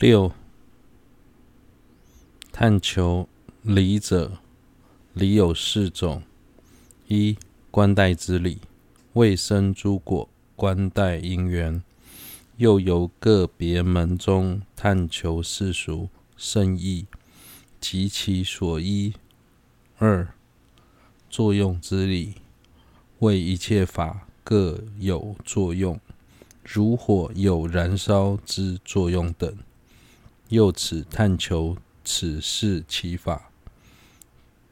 六、探求理者，理有四种：一、观待之理，未生诸果，观待因缘；又由个别门中探求世俗圣义及其所依。二、作用之理，为一切法各有作用，如火有燃烧之作用等。又此探求此事其法，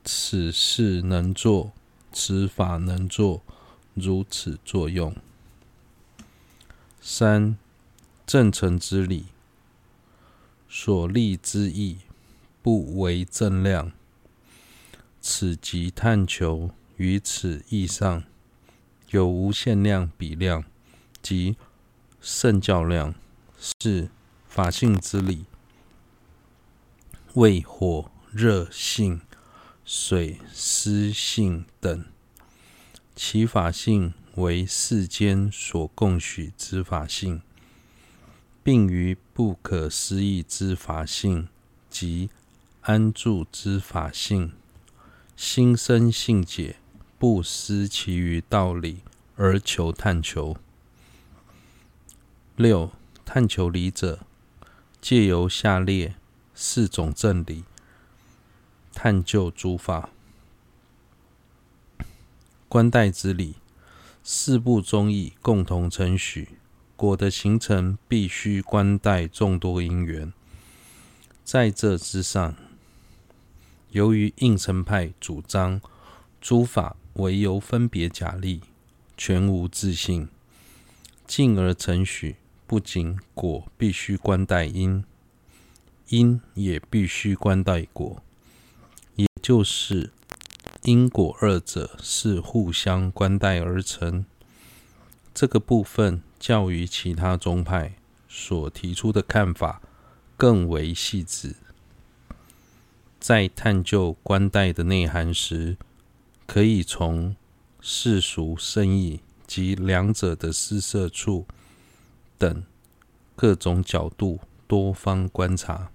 此事能作，此法能作，如此作用。三、正成之理，所立之义，不为正量。此即探求于此义上有无限量比量即圣教量，是法性之理。为火、热性、水、湿性等，其法性为世间所共许之法性，并于不可思议之法性及安住之法性，心生性解，不思其余道理而求探求。六、探求理者，借由下列。四种正理，探究诸法。观待之理，四部中义共同承许，果的形成必须观待众多因缘。在这之上，由于应成派主张诸法唯由分别假立，全无自性，进而承许不仅果必须观待因。因也必须关待果，也就是因果二者是互相关待而成。这个部分较于其他宗派所提出的看法更为细致。在探究关待的内涵时，可以从世俗圣义及两者的施设处等各种角度多方观察。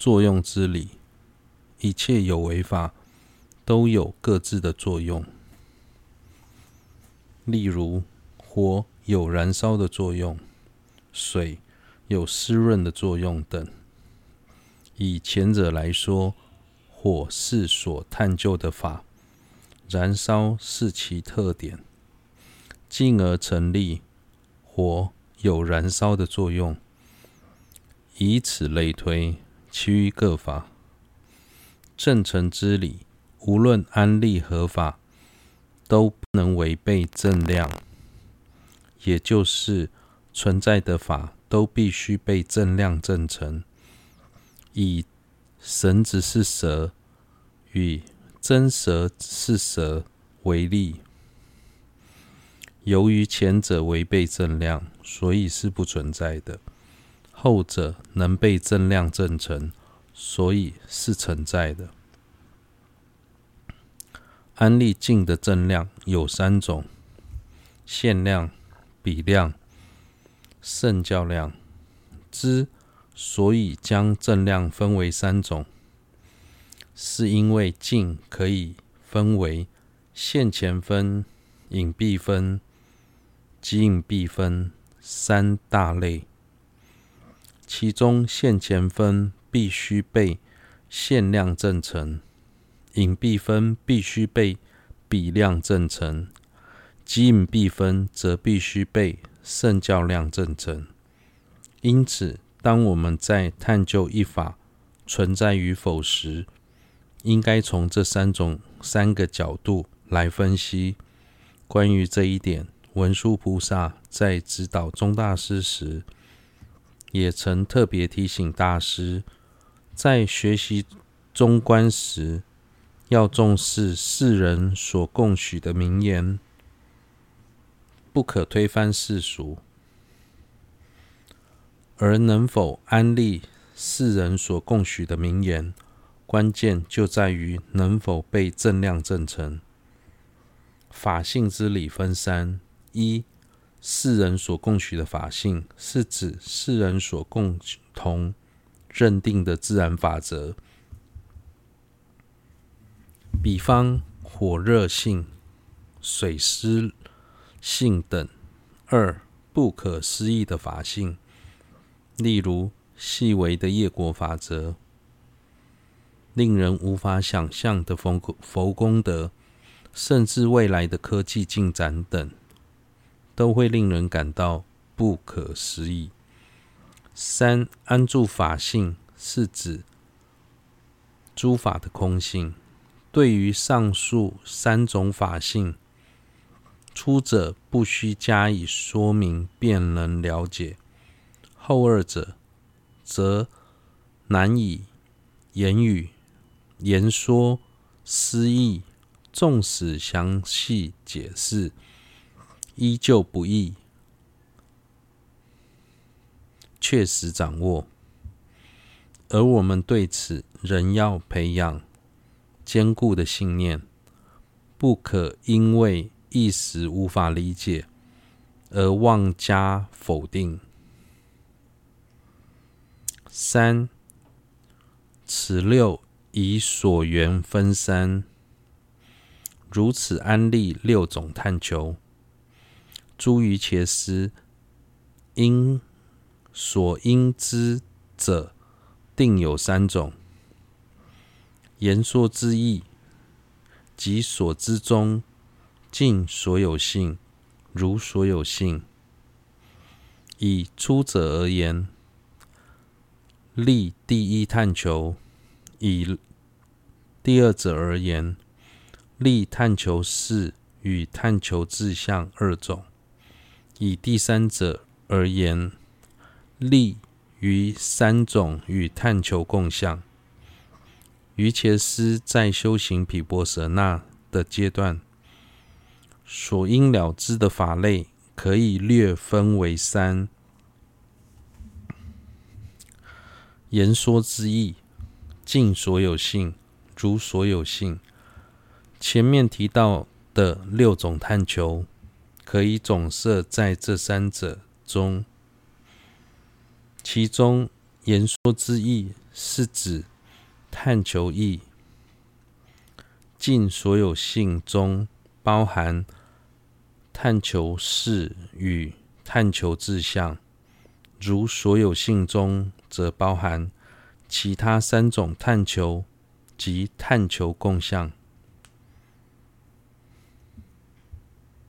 作用之理，一切有为法都有各自的作用。例如，火有燃烧的作用，水有湿润的作用等。以前者来说，火是所探究的法，燃烧是其特点，进而成立火有燃烧的作用。以此类推。其余各法正成之理，无论安立何法，都不能违背正量，也就是存在的法都必须被正量正成。以绳子是蛇与真蛇是蛇为例，由于前者违背正量，所以是不存在的。后者能被正量证成，所以是存在的。安利净的正量有三种：限量、比量、圣教量。之所以将正量分为三种，是因为净可以分为现前分、隐蔽分及隐蔽分三大类。其中现前分必须被限量证成，隐蔽分必须被比量证成，即隐蔽分则必须被圣教量证成。因此，当我们在探究一法存在与否时，应该从这三种三个角度来分析。关于这一点，文殊菩萨在指导宗大师时，也曾特别提醒大师，在学习中观时，要重视世人所共许的名言，不可推翻世俗；而能否安立世人所共许的名言，关键就在于能否被正量证成。法性之理分三：一、世人所共取的法性，是指世人所共同认定的自然法则。比方火热性、水湿性等二不可思议的法性，例如细微的业果法则、令人无法想象的佛佛功德，甚至未来的科技进展等。都会令人感到不可思议。三安住法性是指诸法的空性。对于上述三种法性，初者不需加以说明便能了解，后二者则难以言语言说思议，纵使详细解释。依旧不易确实掌握，而我们对此仍要培养坚固的信念，不可因为一时无法理解而妄加否定。三，此六以所缘分三，如此安立六种探求。诸瑜伽师应所应知者，定有三种：言说之意，即所知中尽所有性，如所有性。以初者而言，立第一探求；以第二者而言，立探求事与探求志向二种。以第三者而言，立于三种与探求共相。瑜伽师在修行毗婆舍那的阶段，所应了知的法类，可以略分为三：言说之意，尽所有性，如所有性。前面提到的六种探求。可以总摄在这三者中，其中言说之意是指探求意，尽所有性中包含探求事与探求志向，如所有性中则包含其他三种探求及探求共相。